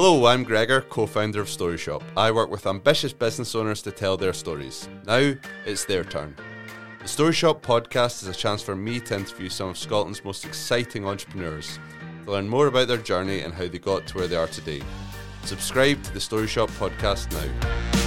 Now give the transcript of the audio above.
Hello, I'm Gregor, co founder of Storyshop. I work with ambitious business owners to tell their stories. Now it's their turn. The Storyshop podcast is a chance for me to interview some of Scotland's most exciting entrepreneurs to learn more about their journey and how they got to where they are today. Subscribe to the Storyshop podcast now.